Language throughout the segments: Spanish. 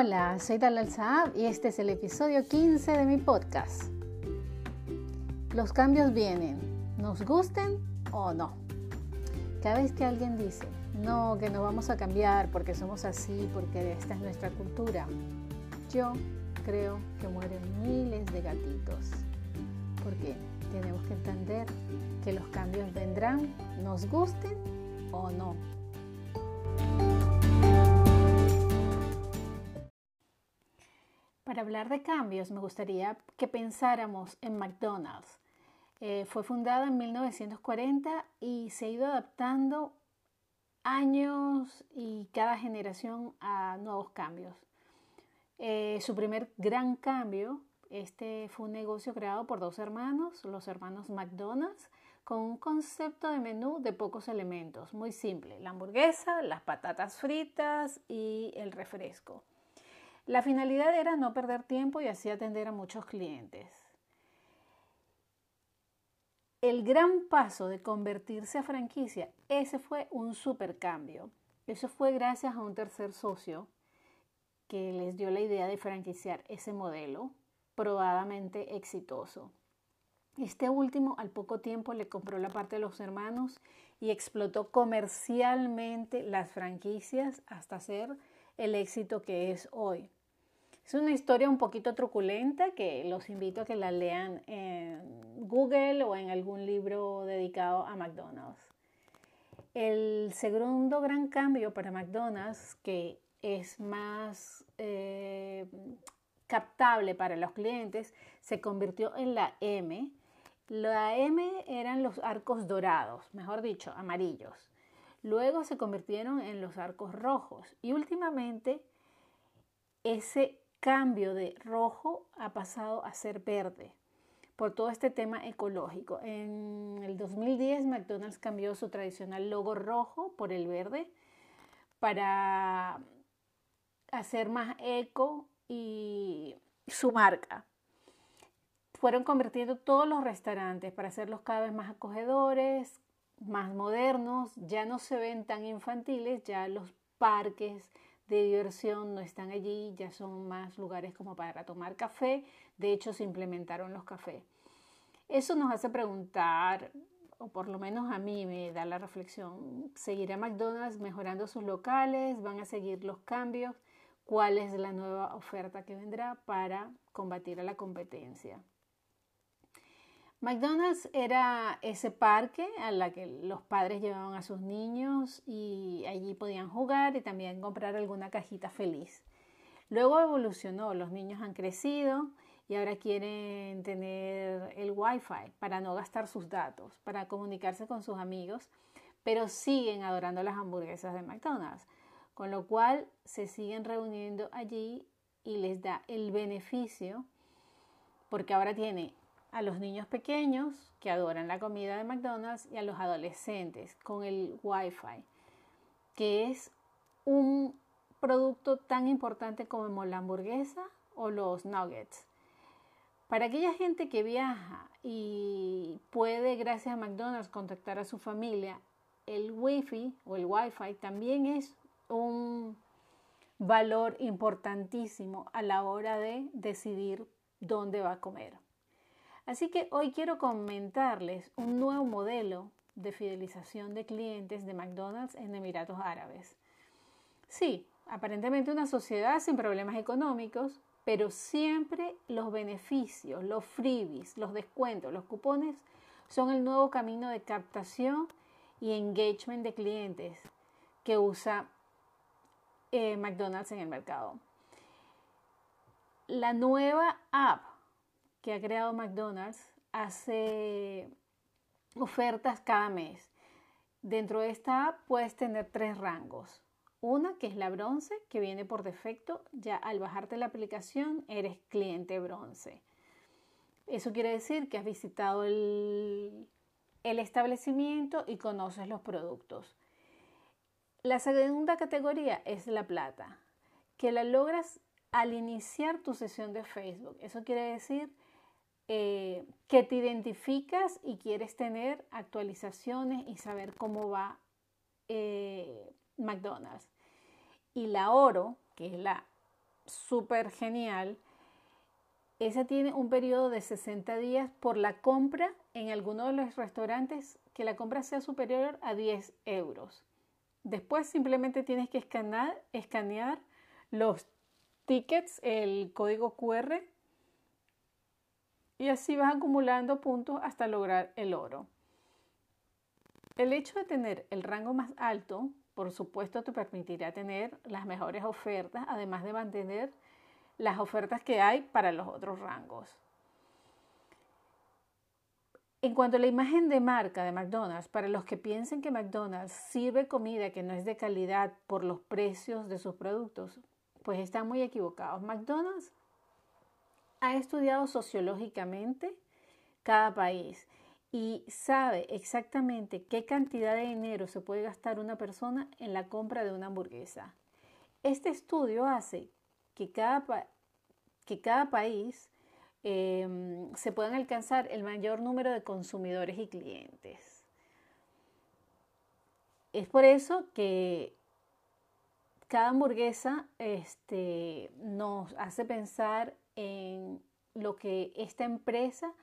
Hola, soy Dalal Saab y este es el episodio 15 de mi podcast. Los cambios vienen, nos gusten o no. Cada vez que alguien dice, no, que no vamos a cambiar porque somos así, porque esta es nuestra cultura, yo creo que mueren miles de gatitos. Porque tenemos que entender que los cambios vendrán, nos gusten o no. Hablar de cambios, me gustaría que pensáramos en McDonald's. Eh, fue fundada en 1940 y se ha ido adaptando años y cada generación a nuevos cambios. Eh, su primer gran cambio, este fue un negocio creado por dos hermanos, los hermanos McDonald's, con un concepto de menú de pocos elementos, muy simple, la hamburguesa, las patatas fritas y el refresco. La finalidad era no perder tiempo y así atender a muchos clientes. El gran paso de convertirse a franquicia, ese fue un super cambio. Eso fue gracias a un tercer socio que les dio la idea de franquiciar ese modelo, probadamente exitoso. Este último al poco tiempo le compró la parte de los hermanos y explotó comercialmente las franquicias hasta ser el éxito que es hoy. Es una historia un poquito truculenta que los invito a que la lean en Google o en algún libro dedicado a McDonald's. El segundo gran cambio para McDonald's, que es más eh, captable para los clientes, se convirtió en la M. La M eran los arcos dorados, mejor dicho, amarillos. Luego se convirtieron en los arcos rojos y últimamente ese cambio de rojo ha pasado a ser verde por todo este tema ecológico. En el 2010 McDonald's cambió su tradicional logo rojo por el verde para hacer más eco y su marca. Fueron convirtiendo todos los restaurantes para hacerlos cada vez más acogedores, más modernos, ya no se ven tan infantiles, ya los parques de diversión no están allí, ya son más lugares como para tomar café, de hecho se implementaron los cafés. Eso nos hace preguntar, o por lo menos a mí me da la reflexión, ¿seguirá McDonald's mejorando sus locales? ¿Van a seguir los cambios? ¿Cuál es la nueva oferta que vendrá para combatir a la competencia? McDonald's era ese parque a la que los padres llevaban a sus niños y allí podían jugar y también comprar alguna cajita feliz. Luego evolucionó, los niños han crecido y ahora quieren tener el Wi-Fi para no gastar sus datos, para comunicarse con sus amigos, pero siguen adorando las hamburguesas de McDonald's, con lo cual se siguen reuniendo allí y les da el beneficio porque ahora tiene a los niños pequeños que adoran la comida de McDonald's y a los adolescentes con el Wi-Fi, que es un producto tan importante como la hamburguesa o los nuggets. Para aquella gente que viaja y puede, gracias a McDonald's, contactar a su familia, el Wi-Fi o el Wi-Fi también es un valor importantísimo a la hora de decidir dónde va a comer. Así que hoy quiero comentarles un nuevo modelo de fidelización de clientes de McDonald's en Emiratos Árabes. Sí, aparentemente una sociedad sin problemas económicos, pero siempre los beneficios, los freebies, los descuentos, los cupones son el nuevo camino de captación y engagement de clientes que usa eh, McDonald's en el mercado. La nueva app que ha creado McDonald's hace ofertas cada mes. Dentro de esta app puedes tener tres rangos. Una que es la bronce, que viene por defecto. Ya al bajarte la aplicación eres cliente bronce. Eso quiere decir que has visitado el, el establecimiento y conoces los productos. La segunda categoría es la plata, que la logras al iniciar tu sesión de Facebook. Eso quiere decir eh, que te identificas y quieres tener actualizaciones y saber cómo va eh, McDonald's. Y la oro, que es la súper genial. Esa tiene un periodo de 60 días por la compra en alguno de los restaurantes que la compra sea superior a 10 euros. Después simplemente tienes que escanear, escanear los tickets, el código QR y así vas acumulando puntos hasta lograr el oro. El hecho de tener el rango más alto, por supuesto, te permitirá tener las mejores ofertas, además de mantener las ofertas que hay para los otros rangos. En cuanto a la imagen de marca de McDonald's, para los que piensen que McDonald's sirve comida que no es de calidad por los precios de sus productos, pues están muy equivocados. McDonald's ha estudiado sociológicamente cada país y sabe exactamente qué cantidad de dinero se puede gastar una persona en la compra de una hamburguesa. Este estudio hace que cada, que cada país em, se puedan alcanzar el mayor número de consumidores y clientes. Es por eso que cada hamburguesa este, nos hace pensar en lo que esta empresa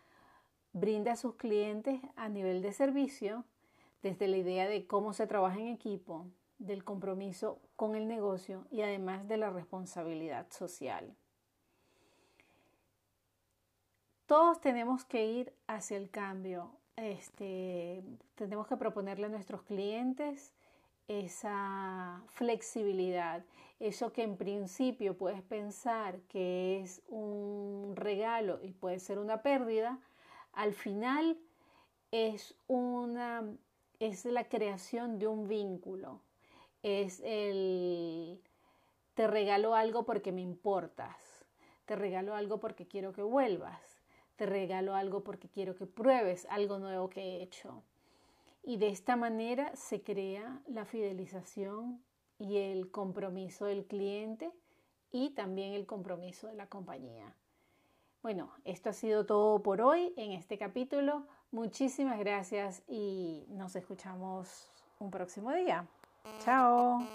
brinda a sus clientes a nivel de servicio, desde la idea de cómo se trabaja en equipo, del compromiso con el negocio y además de la responsabilidad social. Todos tenemos que ir hacia el cambio. Este, tenemos que proponerle a nuestros clientes esa flexibilidad, eso que en principio puedes pensar que es un regalo y puede ser una pérdida, al final es una es la creación de un vínculo. Es el te regalo algo porque me importas. Te regalo algo porque quiero que vuelvas. Te regalo algo porque quiero que pruebes algo nuevo que he hecho. Y de esta manera se crea la fidelización y el compromiso del cliente y también el compromiso de la compañía. Bueno, esto ha sido todo por hoy en este capítulo. Muchísimas gracias y nos escuchamos un próximo día. Chao.